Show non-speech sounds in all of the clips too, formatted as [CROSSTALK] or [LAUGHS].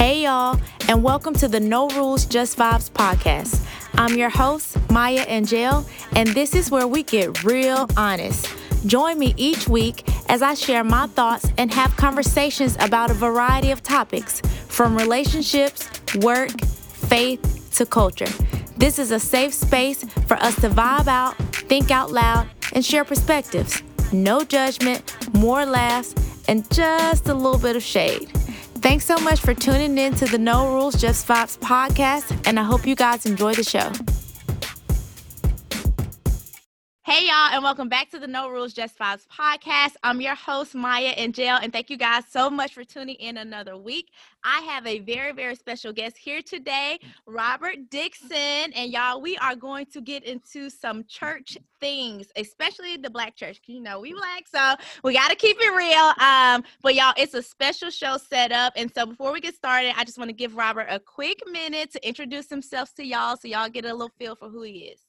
Hey, y'all, and welcome to the No Rules, Just Vibes podcast. I'm your host, Maya Angel, and this is where we get real honest. Join me each week as I share my thoughts and have conversations about a variety of topics from relationships, work, faith, to culture. This is a safe space for us to vibe out, think out loud, and share perspectives. No judgment, more laughs, and just a little bit of shade. Thanks so much for tuning in to the No Rules Just Vibes podcast, and I hope you guys enjoy the show. Hey, y'all, and welcome back to the No Rules Just Vibes podcast. I'm your host, Maya and Jill, and thank you guys so much for tuning in another week. I have a very, very special guest here today, Robert Dixon. And y'all, we are going to get into some church things, especially the black church. You know, we black, so we got to keep it real. Um, but y'all, it's a special show set up. And so before we get started, I just want to give Robert a quick minute to introduce himself to y'all so y'all get a little feel for who he is.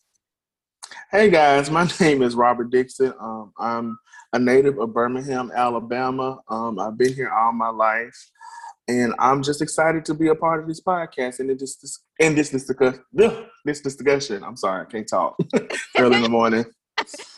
Hey guys, my [LAUGHS] name is Robert Dixon. Um, I'm a native of Birmingham, Alabama. Um, I've been here all my life, and I'm just excited to be a part of this podcast and this and this discussion. This discussion. I'm sorry, I can't talk [LAUGHS] early in the morning.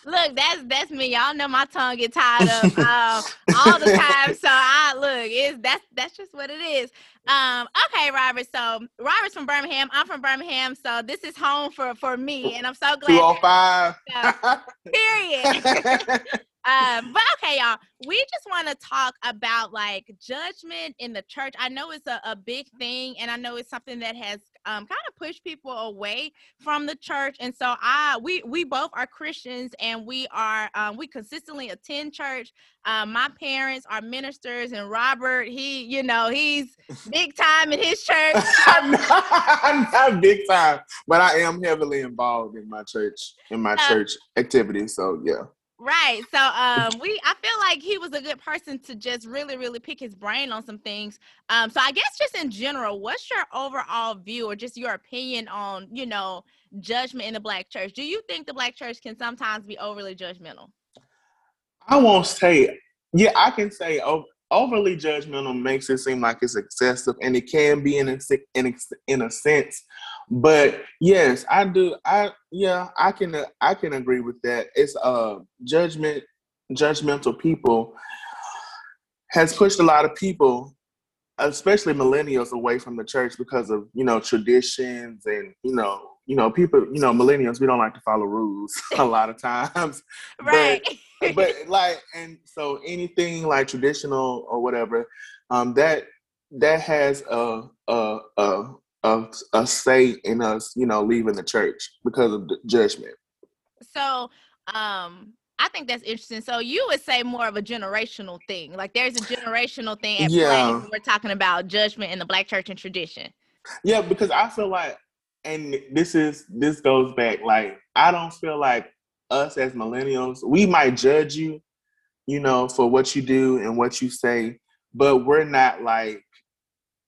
look, that's that's me. Y'all know my tongue get tied up um, all the time. So I look, is that's that's just what it is. Um, okay, Robert. So Robert's from Birmingham. I'm from Birmingham. So this is home for for me, and I'm so glad. Two oh five. [LAUGHS] Period. [LAUGHS] um, but okay, y'all, we just want to talk about like judgment in the church. I know it's a, a big thing, and I know it's something that has um, kind of pushed people away from the church. And so I, we, we both are Christians, and we are, um, we consistently attend church. Um, my parents are ministers, and Robert, he, you know, he's big time in his church. [LAUGHS] I'm, not, I'm not big time, but I am heavily involved in my church, in my uh, church activities. So yeah. Right. So um we I feel like he was a good person to just really, really pick his brain on some things. Um, so I guess just in general, what's your overall view or just your opinion on, you know, judgment in the black church? Do you think the black church can sometimes be overly judgmental? I won't say yeah, I can say overly judgmental makes it seem like it's excessive and it can be in a, in a, in a sense. But yes i do i yeah i can i can agree with that. It's uh judgment judgmental people has pushed a lot of people especially millennials away from the church because of you know traditions and you know you know people you know millennials we don't like to follow rules [LAUGHS] a lot of times [LAUGHS] right but, but [LAUGHS] like and so anything like traditional or whatever um that that has a a a a, a say in us, you know, leaving the church because of the judgment. So, um, I think that's interesting. So you would say more of a generational thing. Like there's a generational thing at yeah. play we're talking about judgment in the black church and tradition. Yeah, because I feel like and this is this goes back like I don't feel like us as millennials, we might judge you, you know, for what you do and what you say, but we're not like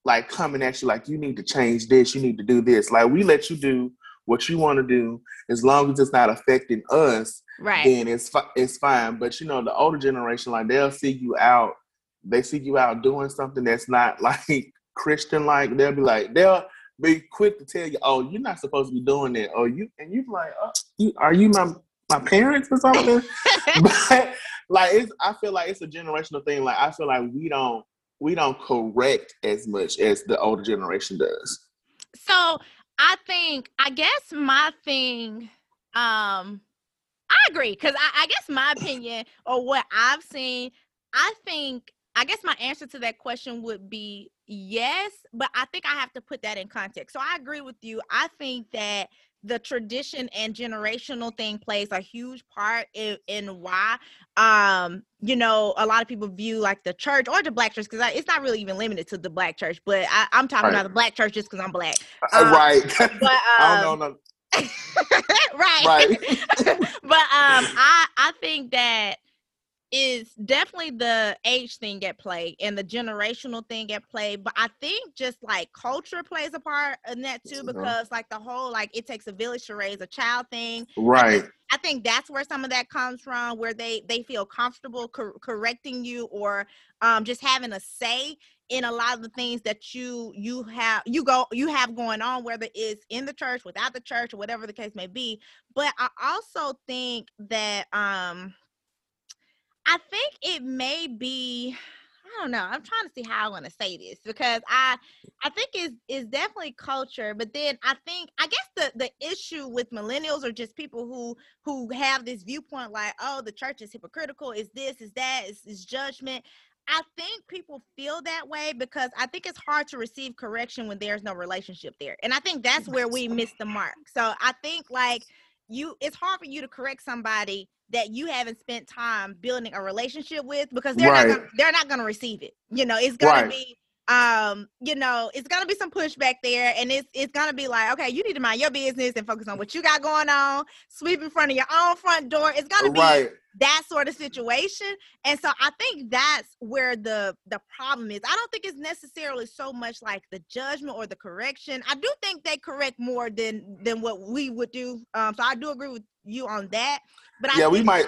like coming at you like you need to change this, you need to do this. Like we let you do what you want to do as long as it's not affecting us. Right. Then it's fi- it's fine. But you know the older generation, like they'll see you out, they see you out doing something that's not [LAUGHS] like Christian. Like they'll be like they'll be quick to tell you, oh, you're not supposed to be doing that, Oh, you and you're like, oh, you, are you my my parents or something? [LAUGHS] but like it's, I feel like it's a generational thing. Like I feel like we don't we don't correct as much as the older generation does. So I think I guess my thing, um, I agree because I, I guess my opinion or what I've seen, I think I guess my answer to that question would be yes, but I think I have to put that in context. So I agree with you. I think that the tradition and generational thing plays a huge part in, in why um you know a lot of people view like the church or the black church because it's not really even limited to the black church but I, am talking right. about the black church just because i'm black uh, um, right but um, [LAUGHS] I don't know, no. [LAUGHS] right right [LAUGHS] but um i i think that is definitely the age thing at play and the generational thing at play but i think just like culture plays a part in that too mm-hmm. because like the whole like it takes a village to raise a child thing right I think, I think that's where some of that comes from where they they feel comfortable cor- correcting you or um just having a say in a lot of the things that you you have you go you have going on whether it's in the church without the church or whatever the case may be but i also think that um i think it may be I don't know. I'm trying to see how I want to say this because I I think is is definitely culture, but then I think I guess the the issue with millennials or just people who who have this viewpoint like, oh, the church is hypocritical, is this, is that, is, is judgment. I think people feel that way because I think it's hard to receive correction when there's no relationship there. And I think that's where we miss the mark. So I think like you it's hard for you to correct somebody that you haven't spent time building a relationship with because they're right. not gonna, they're not going to receive it. You know, it's going right. to be um you know it's gonna be some pushback there and it's it's gonna be like okay you need to mind your business and focus on what you got going on sweep in front of your own front door it's gonna be right. That sort of situation and so i think that's where the the problem is. I don't think it's necessarily so much like the judgment or the correction. I do think they correct more than than what we would do um so i do agree with you on that but yeah we might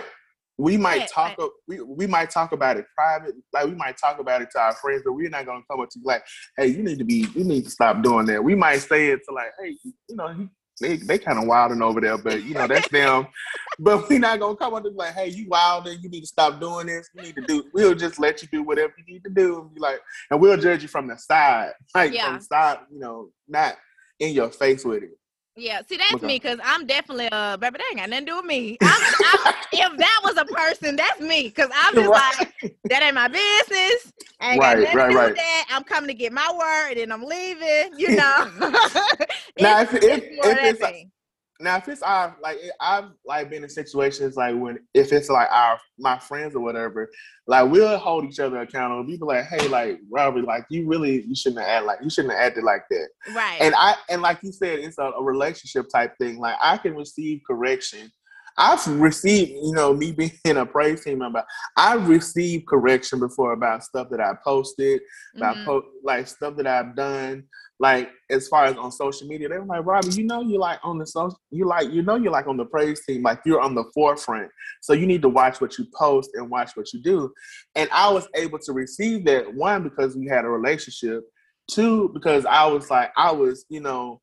we might talk we, we might talk about it private like we might talk about it to our friends but we're not going to come up to like hey you need to be you need to stop doing that. We might say it to like hey you know he, they they kind of wilding over there but you know that's them [LAUGHS] but we're not going to come up to like hey you wilding you need to stop doing this you need to do we'll just let you do whatever you need to do and be like and we'll judge you from the side like yeah. from the side you know not in your face with it yeah, see that's me because I'm definitely uh baby. That ain't got nothing to do with me. I'm, I'm, if that was a person, that's me because I'm just right. like that ain't my business. I ain't right, got nothing right, to do right. with that. I'm coming to get my word and I'm leaving. You know. [LAUGHS] now if, if, if it's a, now if it's our like I've like been in situations like when if it's like our my friends or whatever, like we'll hold each other accountable. We be like, hey, like Robert, like you really you shouldn't have acted like you shouldn't have acted like that. Right. And I and like you said, it's a, a relationship type thing. Like I can receive correction. I've received, you know, me being [LAUGHS] a praise team member, I've received correction before about stuff that I posted, about mm-hmm. po- like stuff that I've done like as far as on social media, they were like, Robbie, you know you like on the social you like you know you're like on the praise team, like you're on the forefront. So you need to watch what you post and watch what you do. And I was able to receive that one because we had a relationship, two, because I was like, I was, you know,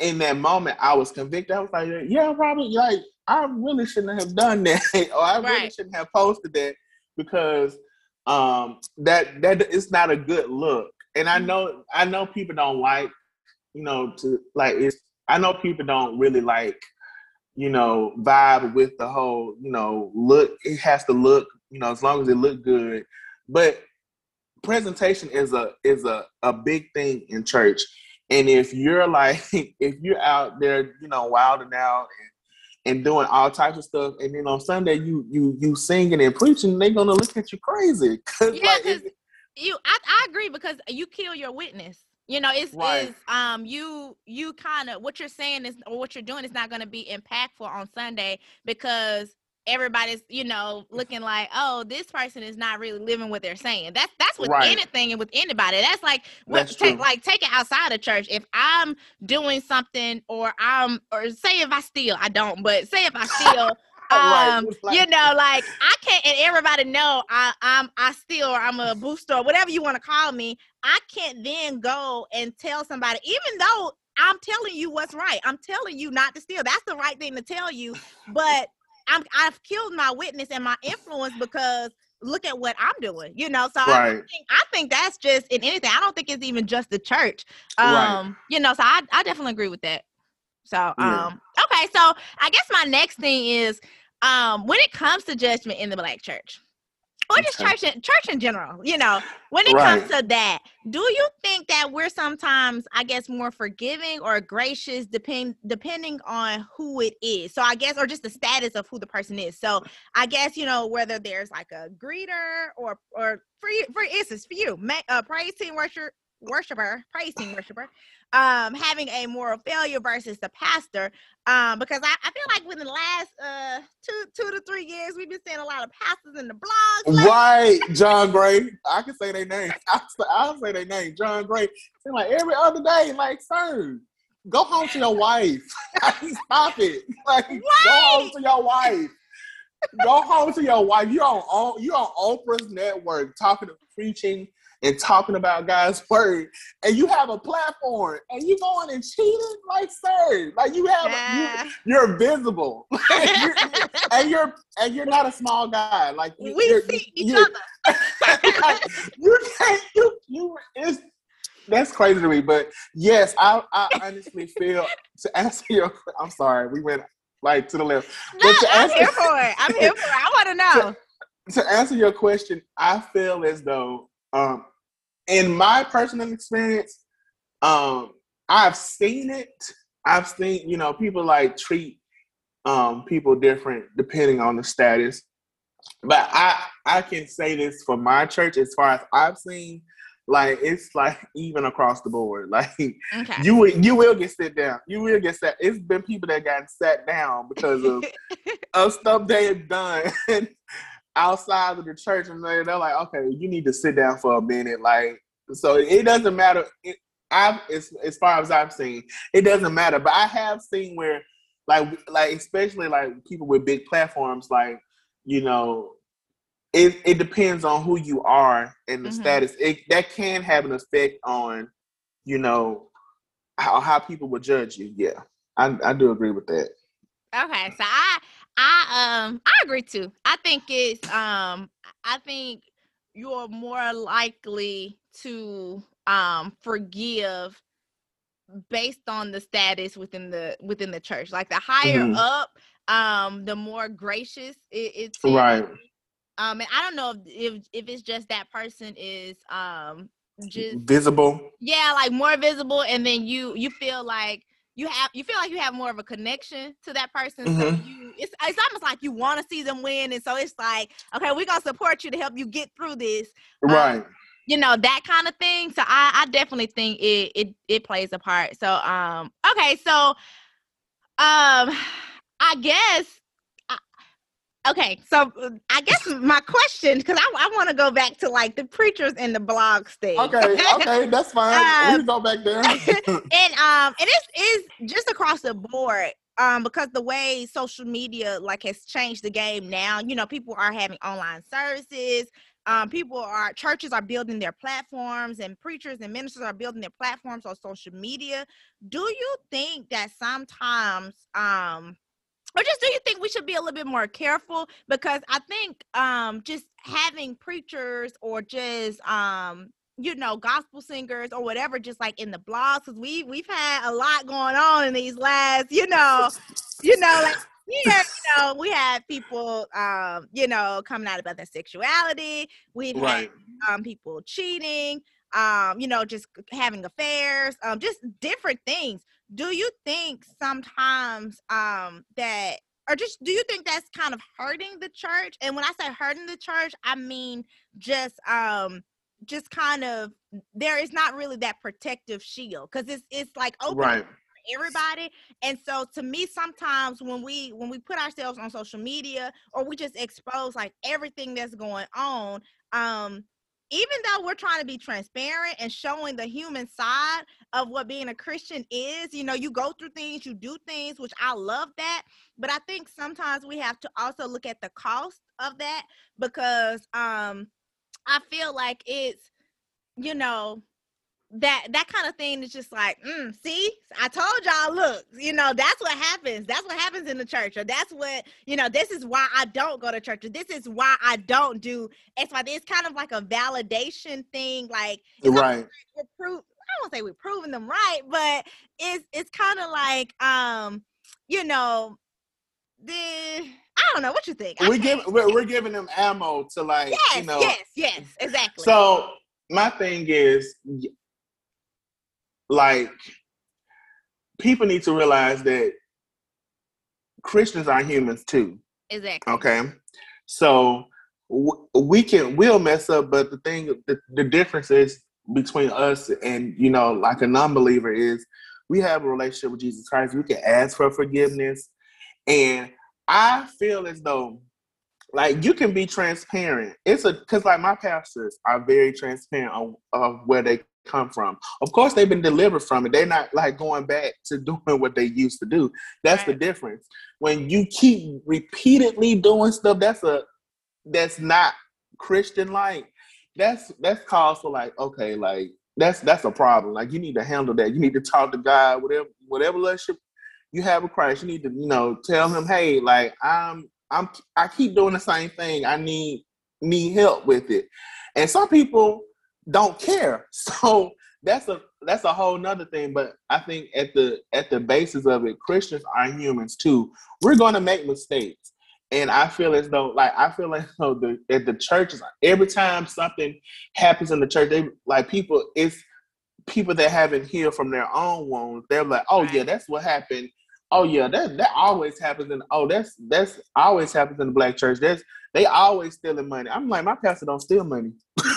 in that moment I was convicted. I was like, Yeah, Robbie, like I really shouldn't have done that. [LAUGHS] or I really right. shouldn't have posted that because um that that it's not a good look and I mm-hmm. know I know people don't like, you know, to like it's I know people don't really like, you know, vibe with the whole, you know, look, it has to look, you know, as long as it look good. But presentation is a is a, a big thing in church. And if you're [LAUGHS] like if you're out there, you know, wilding out and and doing all types of stuff, and then on Sunday you you you singing and preaching, they're gonna look at you crazy. [LAUGHS] Cause yeah, like, you I, I agree because you kill your witness you know it's right. is um you you kind of what you're saying is or what you're doing is not going to be impactful on sunday because everybody's you know looking like oh this person is not really living what they're saying that's that's with right. anything and with anybody that's like what that's take like take it outside of church if i'm doing something or i'm or say if i steal i don't but say if i steal [LAUGHS] um, like, you know, like I can't, and everybody know I, I'm, I still, I'm a booster, or whatever you want to call me. I can't then go and tell somebody, even though I'm telling you what's right. I'm telling you not to steal. That's the right thing to tell you. But I'm, I've killed my witness and my influence because look at what I'm doing, you know. So right. I, think, I think that's just in anything. I don't think it's even just the church. Um, right. you know, so I, I definitely agree with that. So um yeah. okay, so I guess my next thing is um when it comes to judgment in the black church or just church in, church in general you know when it right. comes to that do you think that we're sometimes i guess more forgiving or gracious depend depending on who it is so i guess or just the status of who the person is so i guess you know whether there's like a greeter or or for you for instance for you a uh, praise team worship worshiper praise team worshiper um, having a moral failure versus the pastor. Um, because I, I feel like within the last uh two two to three years, we've been seeing a lot of pastors in the blogs. Right, John Gray. I can say their name. [LAUGHS] I'll, say their name, John Gray. Seem like every other day, like, sir, go home to your wife. [LAUGHS] Stop it. [LAUGHS] Like, right. go home to your wife. go home to your wife. You're on you on Oprah's network talking, to preaching and talking about God's word, and you have a platform, and you going and cheating, like sir, like you have, yeah. you, are visible, [LAUGHS] [LAUGHS] you're, and you're and you're not a small guy, like you, we see each other. [LAUGHS] you can't, you you it's that's crazy to me, but yes, I I honestly feel to answer your. I'm sorry, we went like to the left. No, I'm answer, here for it. I'm here for it. I want to know. To, to answer your question, I feel as though um, in my personal experience, um, I've seen it. I've seen, you know, people like treat um, people different depending on the status. But I I can say this for my church as far as I've seen, like it's like even across the board. [LAUGHS] Like okay. you will you will get sit down. You will get sat. It's been people that got sat down because of [LAUGHS] of stuff they have done [LAUGHS] outside of the church, and they're, they're like, okay, you need to sit down for a minute. Like so, it doesn't matter. It, I've as, as far as I've seen, it doesn't matter. But I have seen where like like especially like people with big platforms, like you know it, it depends on who you are and the mm-hmm. status. It that can have an effect on, you know, how how people will judge you. Yeah, I I do agree with that. Okay, so I I um I agree too. I think it's um I think you're more likely to um forgive based on the status within the within the church. Like the higher mm-hmm. up, um, the more gracious it, it's right. Um, and I don't know if, if if it's just that person is um just visible. Yeah, like more visible, and then you you feel like you have you feel like you have more of a connection to that person. Mm-hmm. So you it's it's almost like you want to see them win, and so it's like okay, we're gonna support you to help you get through this. Um, right. Um, you know that kind of thing. So I I definitely think it it it plays a part. So um okay so um [SIGHS] I guess Okay, so I guess [LAUGHS] my question, because I, I want to go back to like the preachers and the blog stage. Okay, okay, that's [LAUGHS] fine. um, we go back there. [LAUGHS] and um, and it's is just across the board. Um, because the way social media like has changed the game now, you know, people are having online services. Um, people are churches are building their platforms, and preachers and ministers are building their platforms on social media. Do you think that sometimes um or just do you think we should be a little bit more careful because i think um just having preachers or just um you know gospel singers or whatever just like in the blogs because we we've had a lot going on in these last you know you know like yeah, you know, we had people, um, you know, coming out about their sexuality. We've right. had um, people cheating, um, you know, just having affairs, um, just different things do you think sometimes um that or just do you think that's kind of hurting the church and when i say hurting the church i mean just um just kind of there is not really that protective shield because it's it's like open right. everybody and so to me sometimes when we when we put ourselves on social media or we just expose like everything that's going on um even though we're trying to be transparent and showing the human side of what being a Christian is, you know, you go through things, you do things, which I love that. But I think sometimes we have to also look at the cost of that because um I feel like it's, you know, that that kind of thing is just like mm, see? I told y'all look you know that's what happens. That's what happens in the church or that's what you know this is why i don't go to church or this is why i don't do it's like it's kind of like a validation thing like right. like we're i don't say we're proving them right but it's it's kind of like um you know the I don't know what you think. We give we're, we're giving them ammo to like yes, you know yes yes exactly. So my thing is like people need to realize that Christians are humans too. Exactly. Okay. So w- we can we'll mess up, but the thing the, the difference is between us and you know like a non-believer is we have a relationship with Jesus Christ. We can ask for forgiveness, and I feel as though like you can be transparent. It's a because like my pastors are very transparent of, of where they come from. Of course, they've been delivered from it. They're not like going back to [LAUGHS] doing what they used to do. That's right. the difference. When you keep repeatedly doing stuff, that's a that's not Christian like. that's that's cause for like okay, like that's that's a problem. Like you need to handle that. You need to talk to God, whatever whatever relationship you have with Christ. You need to you know tell him, hey, like I'm I'm I keep doing the same thing. I need need help with it, and some people don't care. [LAUGHS] So that's a that's a whole nother thing. But I think at the at the basis of it, Christians are humans too. We're going to make mistakes. And I feel as though, like, I feel like though the at the churches, every time something happens in the church, they like people. It's people that haven't healed from their own wounds. They're like, "Oh yeah, that's what happened." Oh yeah, that that always happens in. Oh, that's that's always happens in the black church. That's they always stealing money. I'm like, my pastor don't steal money. [LAUGHS]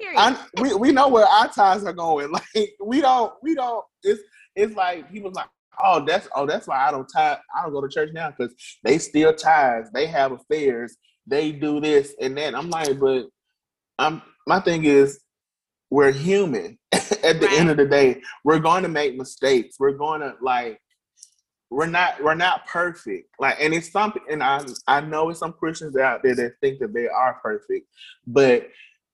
Period. I, we we know where our ties are going. [LAUGHS] Like we don't we don't. It's it's like people's like, oh, that's oh, that's why I don't tie. I don't go to church now because they steal ties. They have affairs. They do this and that. I'm like, but I'm my thing is, we're human. [LAUGHS] At the right. end of the day, we're going to make mistakes. We're going to like. We're not we're not perfect. Like and it's something and I I know it's some Christians out there that think that they are perfect. But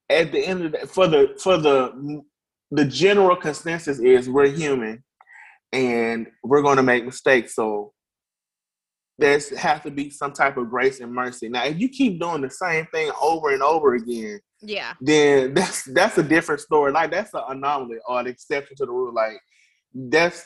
at the end of the for the for the the general consensus is we're human and we're going to make mistakes. So there's has to be some type of grace and mercy. Now, if you keep doing the same thing over and over again, yeah, then that's that's a different story. Like that's an anomaly or an exception to the rule. Like that's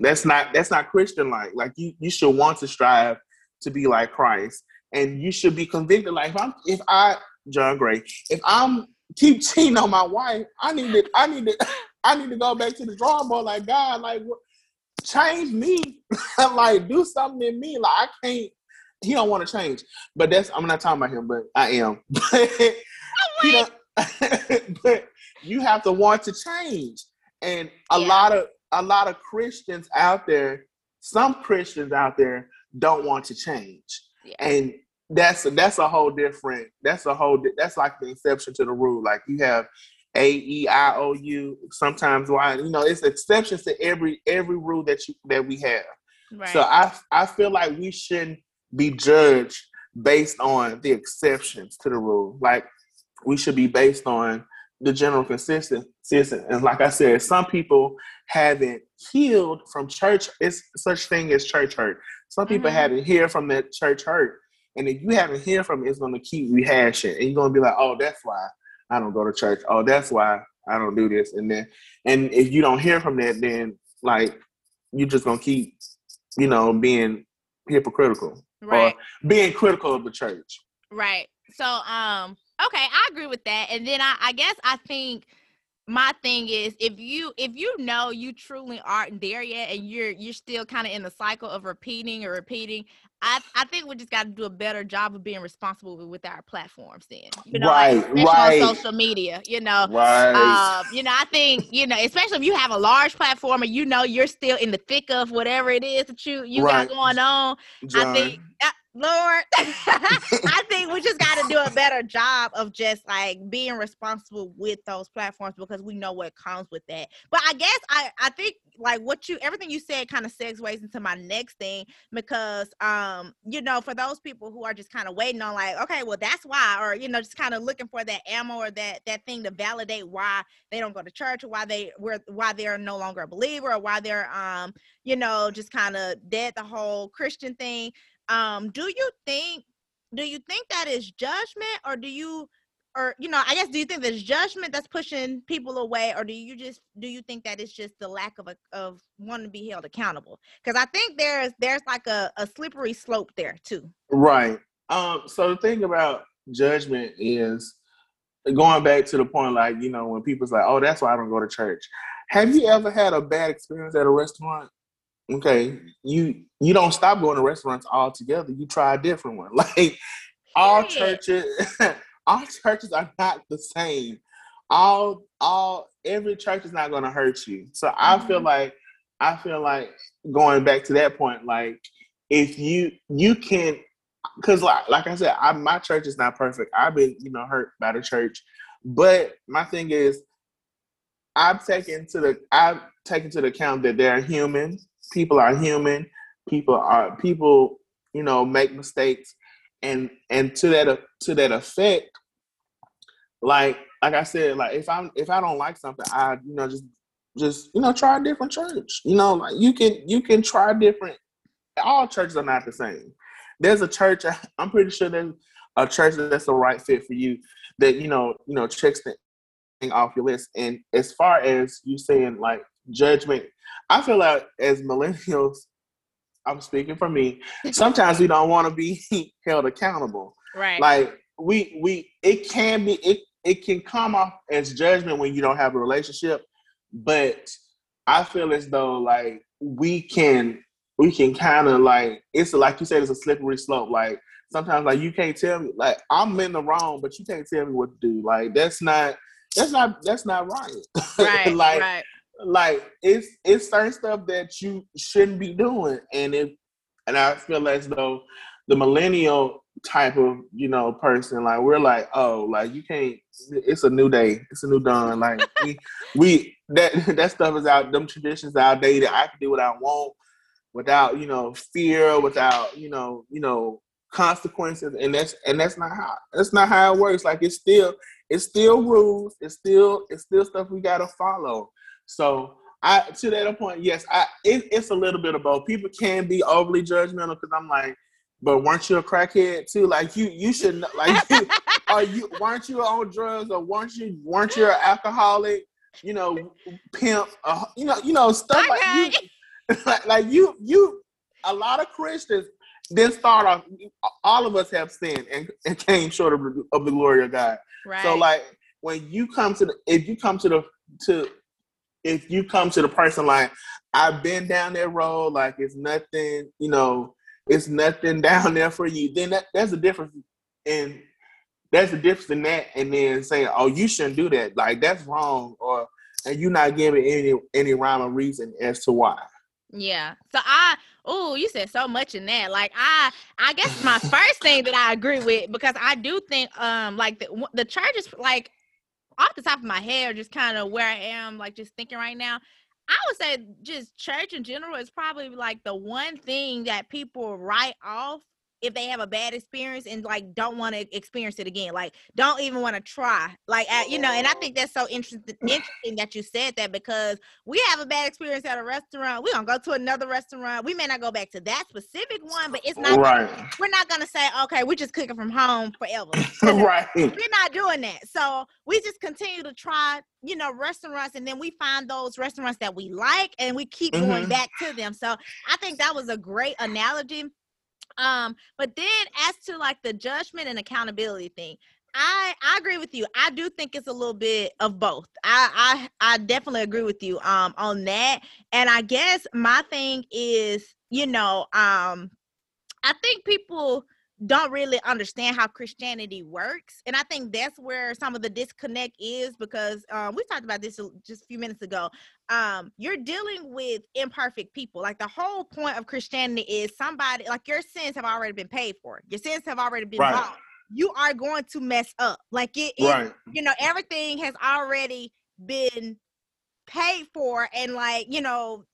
that's not that's not Christian like. Like you you should want to strive to be like Christ, and you should be convicted. Like if I'm if I John Gray, if I'm keep cheating on my wife, I need to I need to [LAUGHS] I need to go back to the drawing board. Like God, like change me, [LAUGHS] like do something in me. Like I can't. He don't want to change, but that's I'm not talking about him, but I am. [LAUGHS] But, but you have to want to change, and a yeah. lot of a lot of Christians out there, some Christians out there don't want to change, yeah. and that's that's a whole different. That's a whole. That's like the exception to the rule. Like you have a E I O U. Sometimes why you know it's exceptions to every every rule that you that we have. Right. So I I feel like we shouldn't be judged based on the exceptions to the rule. Like we should be based on the general consistency. And like I said, some people haven't healed from church. It's such thing as church hurt. Some people mm-hmm. haven't healed from that church hurt. And if you haven't healed from it, it's to keep rehashing. And you're to be like, oh, that's why I don't go to church. Oh, that's why I don't do this. And then, and if you don't hear from that, then like you're just gonna keep, you know, being hypocritical right. or being critical of the church. Right. So, um, okay, I agree with that. And then I, I guess I think my thing is if you if you know you truly aren't there yet and you're you're still kind of in the cycle of repeating or repeating I, I think we just got to do a better job of being responsible with our platforms. Then, you know, right, like, right. on social media. You know, right. Um, you know, I think you know, especially if you have a large platform and you know you're still in the thick of whatever it is that you you right. got going on. John. I think uh, Lord, [LAUGHS] I think we just got to do a better job of just like being responsible with those platforms because we know what comes with that. But I guess I I think like what you everything you said kind of segues into my next thing because um you know for those people who are just kind of waiting on like okay well that's why or you know just kind of looking for that ammo or that that thing to validate why they don't go to church or why they were why they're no longer a believer or why they're um you know just kind of dead the whole Christian thing. Um do you think do you think that is judgment or do you or you know i guess do you think there's judgment that's pushing people away or do you just do you think that it's just the lack of a of wanting to be held accountable? Because i think there's there's like a, a slippery slope there too. Right. Um so the thing about judgment is going back to the point like you know when people's like oh that's why i don't go to church. Have you ever had a bad experience at a restaurant? Okay, you you don't stop going to restaurants altogether. You try a different one. [LAUGHS] Like all churches, [LAUGHS] all [LAUGHS] churches are not the same. All all every church is not going to hurt you. So I mm-hmm. feel like I feel like going back to that point, like if you you can, because like like I said, I, my church is not perfect. I've been you know hurt by the church, but my thing is, I've taken to the I've taken to the account that they're human people are human. People are people, you know, make mistakes, and and to that to that effect, like like I said, like if I'm if I don't like something, I you know just just you know try a different church. You know, like you can you can try different. All churches are not the same. There's a church. [LAUGHS] I'm pretty sure there's a church that's the right fit for you. That you know you know checks the thing off your list. And as far as you saying like judgment, I feel like as millennials, I'm speaking for me. Sometimes we don't want to be [LAUGHS] held accountable. Right. Like we we it can be it it can come off as judgment when you don't have a relationship, but I feel as though like we can we can kind of like it's like you said it's a slippery slope. Like sometimes like you can't tell me like I'm in the wrong, but you can't tell me what to do. Like that's not that's not that's not right. [LAUGHS] Right. like right. Like it's it's certain stuff that you shouldn't be doing, and it and I feel as though the millennial type of you know person like we're like oh like you can't it's a new day. It's a new dawn. Like we [LAUGHS] we that [LAUGHS] that stuff is out them traditions outdated. I can do what i want without you know fear without you know you know consequences. And that's and that's not how that's not how it works. Like it's still it's still rules. It's still it's still stuff we gotta follow so i to that point yes i it, it's a little bit of both people can be overly judgmental because i'm like but weren't you a crackhead too? Like you, you should not like you, [LAUGHS] are you weren't you on drugs or weren't you weren't you an alcoholic? You know, pimp. Uh, you know, you know stuff okay. like you, [LAUGHS] like, like you, you. A lot of Christians then start off. All of us have sinned and, and came short of, of the glory of God. Right. So like when you come to the, if you come to the to, if you come to the person like I've been down that road, like it's nothing, you know it's nothing [LAUGHS] down there for you, then that, that's a difference. And that's the difference in that, and then saying, "Oh, you shouldn't do that. Like that's wrong," or and you're not giving any any rhyme or reason as to why. Yeah. So I oh, you said so much in that. Like I I guess my [LAUGHS] first thing that I agree with because I do think um like the the church is like off the top of my head or just kind of where I am like just thinking right now. I would say just church in general is probably like the one thing that people write off if they have a bad experience and like don't want to experience it again like don't even want to try like at, you know and i think that's so interesting [LAUGHS] interesting that you said that because we have a bad experience at a restaurant we gonna go to another restaurant we may not go back to that specific one but it's not right. we're not gonna say okay we're just cooking from home forever. [LAUGHS] Right. we're not doing that. So we just continue to try you know restaurants and then we find those restaurants that we like and we keep mm-hmm. going back to them. So i think that was a great analogy um, but then as to like the judgment and accountability thing, I I agree with you. I do think it's a little bit of both. I I I definitely agree with you um on that. And I guess my thing is, you know, um I think people don't really understand how Christianity works. And I think that's where some of the disconnect is because um, we talked about this just a few minutes ago. Um, you're dealing with imperfect people. Like the whole point of Christianity is somebody, like your sins have already been paid for, your sins have already been right. bought. You are going to mess up. Like it, it right. you know, everything has already been paid for and like you know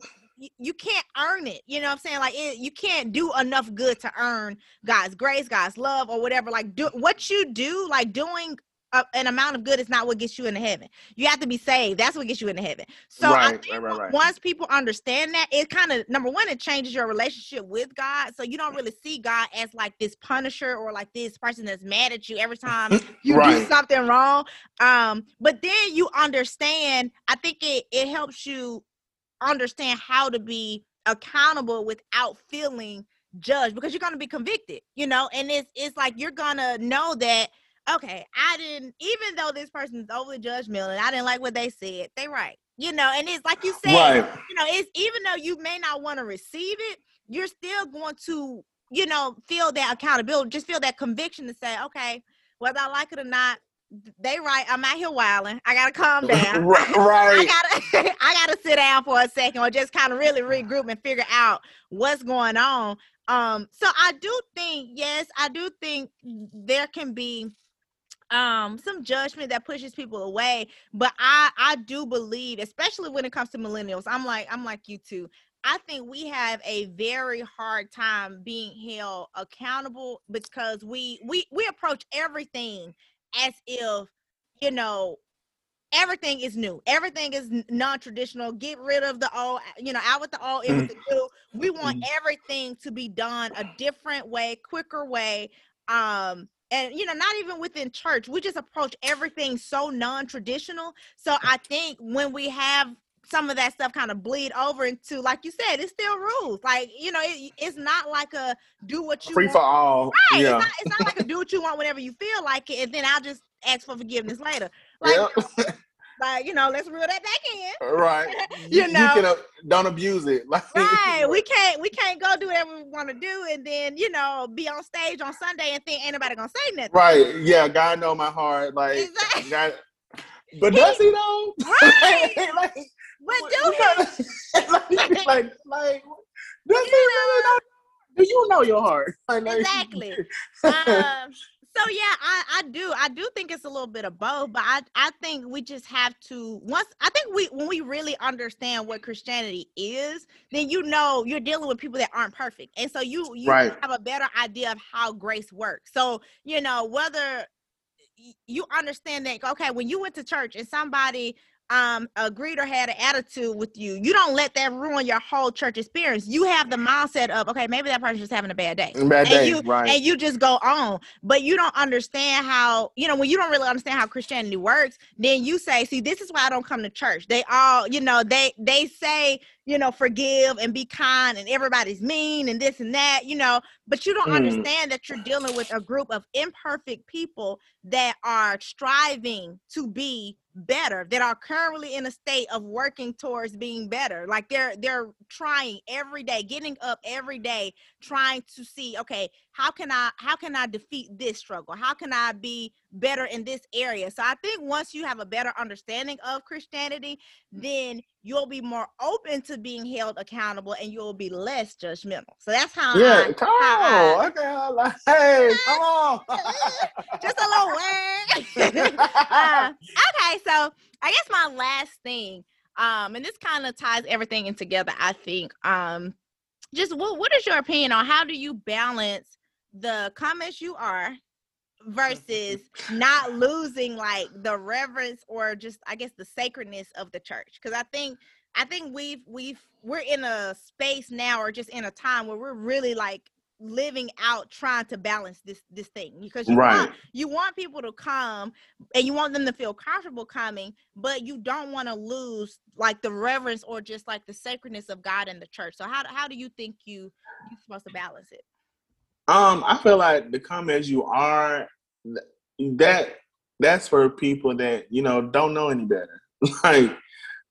you can't earn it. You know what I'm saying? Like it, you can't do enough good to earn God's grace, God's love, or whatever. Like do what you do, like doing a, an amount of good is not what gets you into heaven. You have to be saved. That's what gets you into heaven. So right, I think right, right, once people understand that, it kind of number one, it changes your relationship with God. So you don't really see God as like this punisher or like this person that's mad at you every time [LAUGHS] you do something wrong. Um, but then you understand. I think it it helps you understand how to be accountable without feeling judged because you're going to be convicted you know and it's it's like you're going to know that okay i didn't even though this person's overly judgmental and i didn't like what they said they right you know and it's like you said right. you know it's even though you may not want to receive it you're still going to you know feel that accountability just feel that conviction to say okay whether i like it or not they right. I'm out here wilding. I gotta calm down. [LAUGHS] right. I gotta [LAUGHS] I gotta sit down for a second or just kind of really regroup and figure out what's going on. Um, so I do think, yes, I do think there can be um some judgment that pushes people away but i i do believe especially when it comes to millennials i'm like i'm like you too I think we have a very hard time being held accountable because we we we approach everything as if you know, everything is new. Everything is non-traditional. Get rid of the old, you know, out with the old, in with the new. We want mm-hmm. everything to be done a different way, quicker way. Um, and you know, not even within church, we just approach everything so non-traditional. So I think when we have some of that stuff kind of bleed over into, like you said, it's still rules. Like you know, it, it's not like a do what you free want. for all. Right. Yeah. It's, not, it's not like a do what you want whenever you feel like it, and then I'll just ask for forgiveness later. Like, yep. like you know, let's reel that back in. Right. [LAUGHS] you, you know, you can, uh, don't abuse it. [LAUGHS] Like, right. We can't we can't go do whatever we want to do and then you know be on stage on Sunday and think ain't nobody gonna say nothing. Right. Yeah. God know my heart. Like, exactly. God, [LAUGHS] but does he though? Right. like, but do [LAUGHS] like, like, like, does he really know? Do you know your heart? [LAUGHS] Exactly. um, [LAUGHS] so yeah, I, I do. I do think it's a little bit of both, but I, I think we just have to once I think we when we really understand what Christianity is, then you know you're dealing with people that aren't perfect. And so you you right. have a better idea of how grace works. So, you know, whether you understand that okay, when you went to church and somebody um, agreed or had an attitude with you, you don't let that ruin your whole church experience. You have the mindset of, okay, maybe that person's just having a bad day. Bad and day, you, right. And you just go on. But you don't understand how, you know, when you don't really understand how Christianity works, then you say, see, this is why I don't come to church. They all, you know, they they say you know, forgive and be kind and everybody's mean and this and that, you know, but you don't mm. understand that you're dealing with a group of imperfect people that are striving to be better that are currently in a state of working towards being better like they're they're trying every day getting up every day trying to see okay how can i how can i defeat this struggle? How can i be better in this area? So i think once you have a better understanding of christianity then you'll be more open to being held accountable and you'll be less judgmental. So that's how yeah I, come on okay like, [LAUGHS] hey come on. [LAUGHS] Just a little word. [LAUGHS] Uh, okay so i guess my last thing um and this kind of ties everything in together i think um just what, what is your opinion on how do you balance the comments you are mm-hmm. versus not losing like the reverence or just I guess the sacredness of the church. Because I think I think we've we've we're in a space now or just in a time where we're really like living out trying to balance this this thing. Because you right. want you want people to come and you want them to feel comfortable coming but you don't want to lose like the reverence or just like the sacredness of God in the church. So how how do you think you you're supposed to balance it um, I feel like the come as you are that that's for people that you know don't know any better. [LAUGHS] like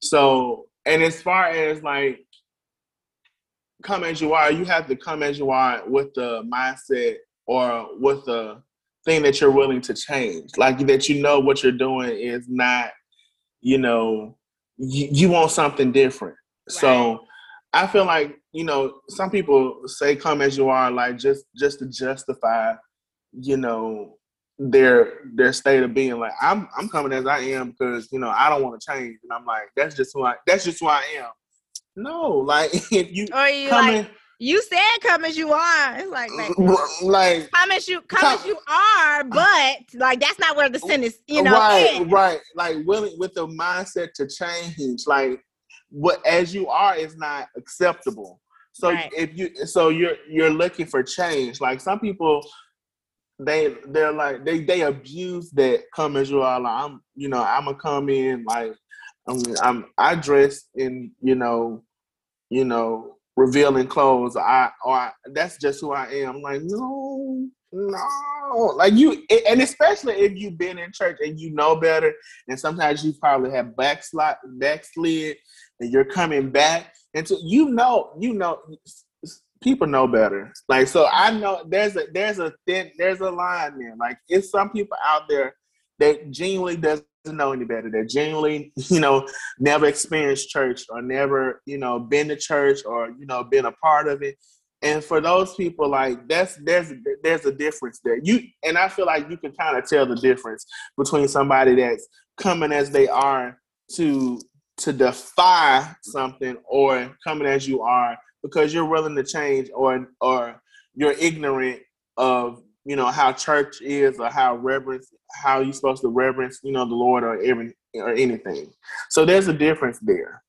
so, and as far as like come as you are, you have to come as you are with the mindset or with the thing that you're willing to change. Like that you know what you're doing is not, you know, you, you want something different. Right. So I feel like you know some people say come as you are, like just just to justify, you know, their their state of being. Like I'm I'm coming as I am because you know I don't want to change, and I'm like that's just who I that's just who I am. No, like [LAUGHS] if you or you coming, like you said come as you are. It's like like, [LAUGHS] like come as you come, come, as you are, but like that's not where the sentence, you know. Right, right. Like willing with the mindset to change. Like what as you are is not acceptable. So right. if you so you're you're looking for change. Like some people they they're like they they abuse that come as you are. Like I'm you know I'm gonna come in like I'm I'm I dress in you know you know revealing clothes. I or I, that's just who I am. I'm like no no like you and especially if you've been in church and you know better and sometimes you probably have backslide backslid and you're coming back. Into you know you know people know better. Like so i know there's a there's a thin there's a line there. Like it's some people out there that genuinely doesn't know any better that genuinely [LAUGHS] you know never experienced church or never you know been to church or you know been a part of it. And for those people like that's there's there's a difference there. You and i feel like you can kind of tell the difference between somebody that's coming as they are to to defy something or coming as you are because you're willing to change or or you're ignorant of you know how church is or how reverence how you're supposed to reverence you know the lord or every or anything so there's a difference there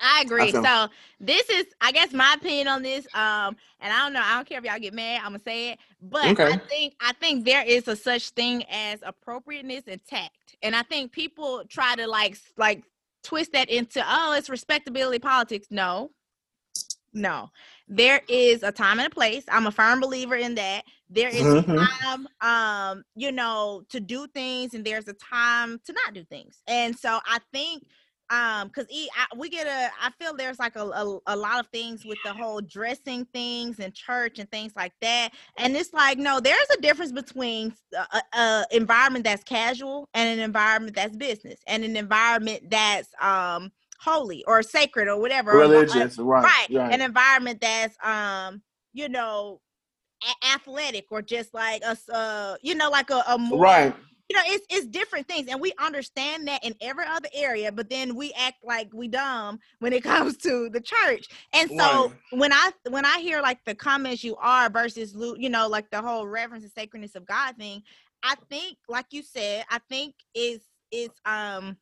I agree. so this is, I guess, my opinion on this. Um, and I don't know. I don't care if y'all get mad. I'm gonna say it, but okay. I think I think there is a such thing as appropriateness and tact, and I think people try to like like twist that into oh, it's respectability politics. No, no. There is a time and a place. I'm a firm believer in that. There is mm-hmm. time, um, you know, to do things, and there's a time to not do things. And so I think um because we get a i feel there's like a, a, a, lot of things with the whole dressing things and church and things like that and it's like no there's a difference between a, a environment that's casual and an environment that's business and an environment that's um holy or sacred or whatever religious right, right right. an environment that's um you know a- athletic or just like a uh, you know like a, a more right you know it's it's different things and we understand that in every other area but then we act like we dumb when it [LAUGHS] comes to the church and so right. when i when i hear like the comments you are versus you know like the whole reverence and sacredness of god thing i think like you said i think is is um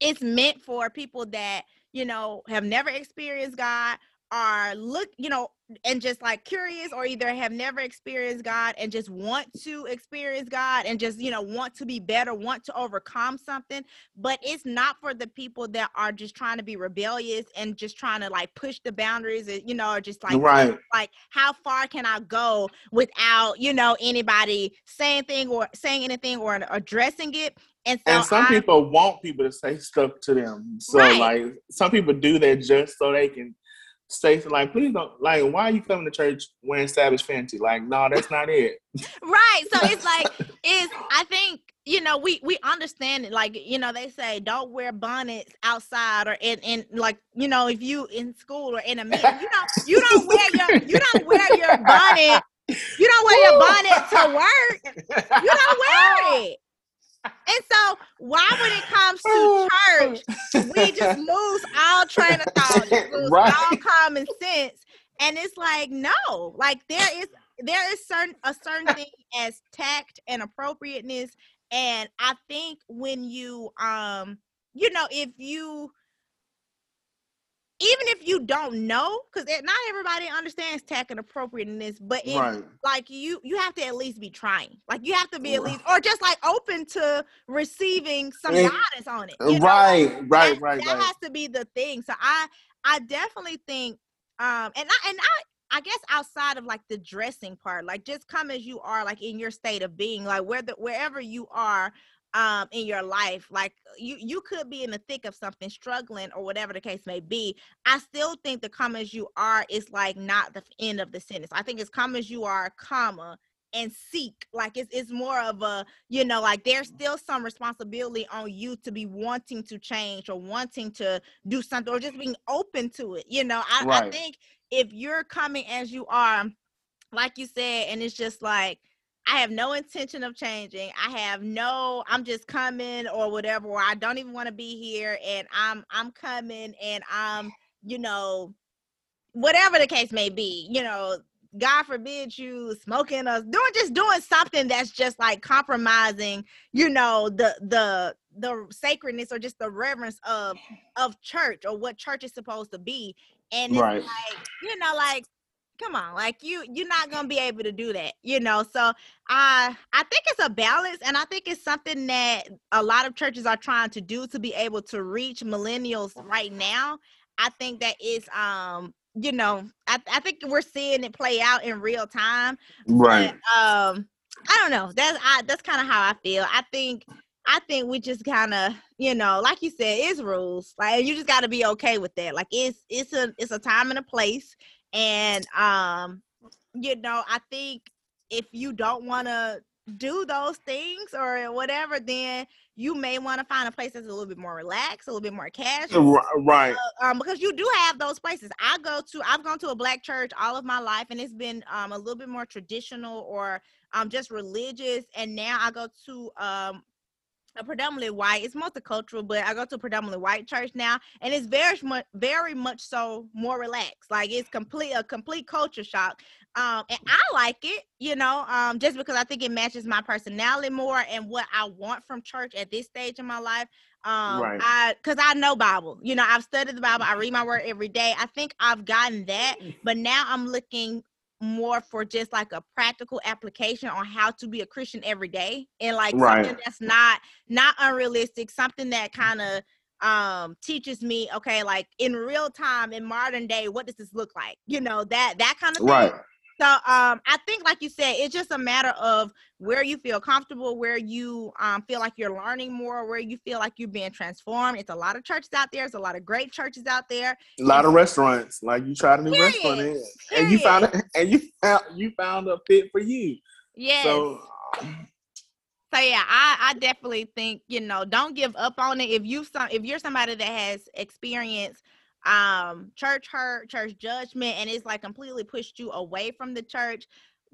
it's meant for people that you know have never experienced god are look you know and just like curious or either have never experienced God and just want to experience God and just you know want to be better want to overcome something but it's not for the people that are just trying to be rebellious and just trying to like push the boundaries and you know or just like right. like how far can I go without you know anybody saying thing or saying anything or addressing it and, so and some I, people want people to say stuff to them so right. like some people do that just so they can Stacey, like, please don't like why are you coming to church wearing Savage Fenty? Like, no, that's not it. right. So it's like [LAUGHS] it's I think, you know, we we understand it. Like, you know, they say don't wear bonnets outside or in, in like, you know, if you in school or in a meeting, you know, you don't wear your you don't wear your bonnet. You don't wear your bonnet to work. You don't wear it. And so, why, when it comes to church, we just [LAUGHS] lose all train of thought, [LAUGHS] lose right. all common sense, and it's like, no, like there is there is certain a certain thing as tact and appropriateness, and I think when you um, you know, if you even if you don't know, because not everybody understands tact and appropriateness, but it, right. like you, you have to at least be trying. Like you have to be at least, or just like open to receiving some and, guidance on it. You know? Right, right, that, right. That right. has to be the thing. So I, I definitely think, um, and I, and I, I guess outside of like the dressing part, like just come as you are, like in your state of being, like where the wherever you are, um in your life like you you could be in the thick of something struggling or whatever the case may be i still think the come as you are is like not the end of the sentence. I think it's come as you are comma and seek. Like it's, it's more of a you know like there's still some responsibility on you to be wanting to change or wanting to do something or just being open to it you know? I, right. I think if you're coming as you are like you said and it's just like I have no intention of changing. I have no, I'm just coming or whatever, or I don't even want to be here and I'm I'm coming and I'm, you know, whatever the case may be, you know, God forbid you smoking or doing just doing something that's just like compromising, you know, the the the sacredness or just the reverence of of church or what church is supposed to be. And it's right. like, you know, like come on like you you're not gonna be able to do that you know so i i think it's a balance and i think it's something that a lot of churches are trying to do to be able to reach millennials right now i think that is um you know i, I think we're seeing it play out in real time right but, um i don't know that's I, that's kind of how i feel i think I think we just kind of, you know, like you said, it's rules. Like you just got to be okay with that. Like it's it's a it's a time and a place and um, you know, I think if you don't want to do those things or whatever, then you may want to find a place that's a little bit more relaxed, a little bit more casual. Right. Uh, um, because you do have those places. I go to, I've gone to a black church all of my life, and it's been um, a little bit more traditional or um, just religious. And now I go to um, a predominantly white. It's multicultural, but I go to a predominantly white church now, and it's very much, very much so more relaxed. Like it's complete a complete culture shock. Um, and I like it, you know, um, just because I think it matches my personality more and what I want from church at this stage in my life. Um, right. I because I know Bible, you know, I've studied the Bible, I read my word [LAUGHS] every day. I think I've gotten that, but now I'm looking more for just like a practical application on how to be a Christian every day and like right. something that's not not unrealistic, something that kind of um teaches me okay like in real time in modern day what does this look like? You know that that kind of thing. Right so um, I think, like you said, it's just a matter of where you feel comfortable, where you um, feel like you're learning more, where you feel like you're being transformed. It's a lot of churches out there. It's a lot of great churches out there. A lot of restaurants. Like you tried a new Period. restaurant, in, and you found it, [LAUGHS] and you found you found a fit for you. Yeah. So. So yeah, I, I definitely think you know don't give up on it. If you some if you're somebody that has experience um church hurt church judgment and it's like completely pushed you away from the church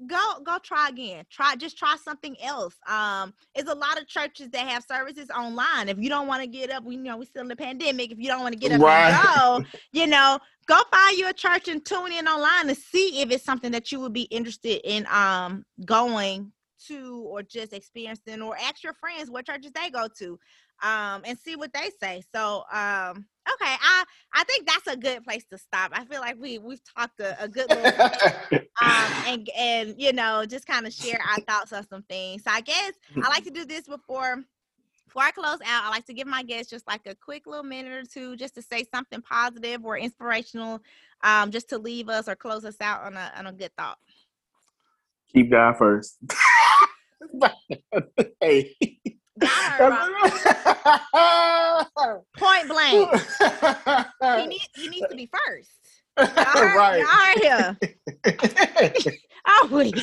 go go try again try just try something else um it's a lot of churches that have services online if you don't want to get up we you know we're still in the pandemic if you don't want to get up right. and go [LAUGHS] you know go find you a church and tune in online to see if it's something that you would be interested in um going to or just experiencing or ask your friends what churches they go to um and see what they say so um okay i i think that's a good place to stop i feel like we we've talked a, a good little bit, um [LAUGHS] and and you know just kind of share our thoughts on some things so i guess i like to do this before before I close out, I like to give my guests just like a quick little minute or two just to say something positive or inspirational, um, just to leave us or close us out on a on a good thought. Keep God first. [LAUGHS] hey. Point blank. [LAUGHS] he, need, he needs to be first. Y'all heard, [LAUGHS] right. Y'all here. [LAUGHS] oh, wait.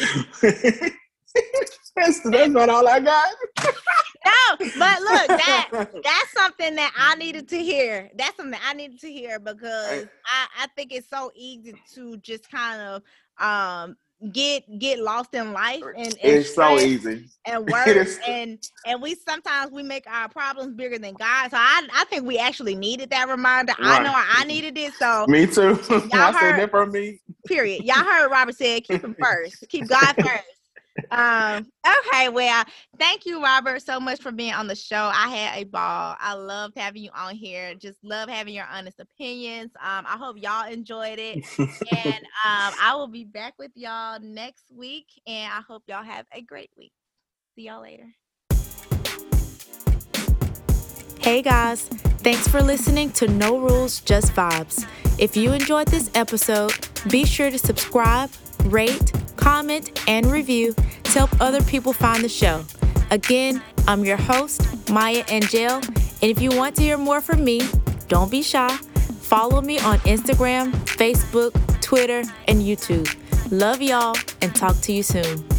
that's, that's not all I got. no, but look, that that's something that I needed to hear. That's something I needed to hear because I, I think it's so easy to just kind of um get get lost in life and, and it's so easy and [LAUGHS] work and and we sometimes we make our problems bigger than God. So I I think we actually needed that reminder. Right. I know I needed it. So me too. [LAUGHS] Y'all I heard, said that for me. Period. Y'all heard Robert said keep him [LAUGHS] first. Keep God first um, okay, well, thank you, Robert, so much for being on the show. I had a ball. I loved having you on here. Just love having your honest opinions. Um, I hope y'all enjoyed it. [LAUGHS] and um, I will be back with y'all next week. And I hope y'all have a great week. See y'all later. Hey guys, thanks for listening to No Rules, Just Vibes. If you enjoyed this episode, be sure to subscribe, rate, comment, and review to help other people find the show. Again, I'm your host, Maya Angel, and if you want to hear more from me, don't be shy. Follow me on Instagram, Facebook, Twitter, and YouTube. Love y'all and talk to you soon.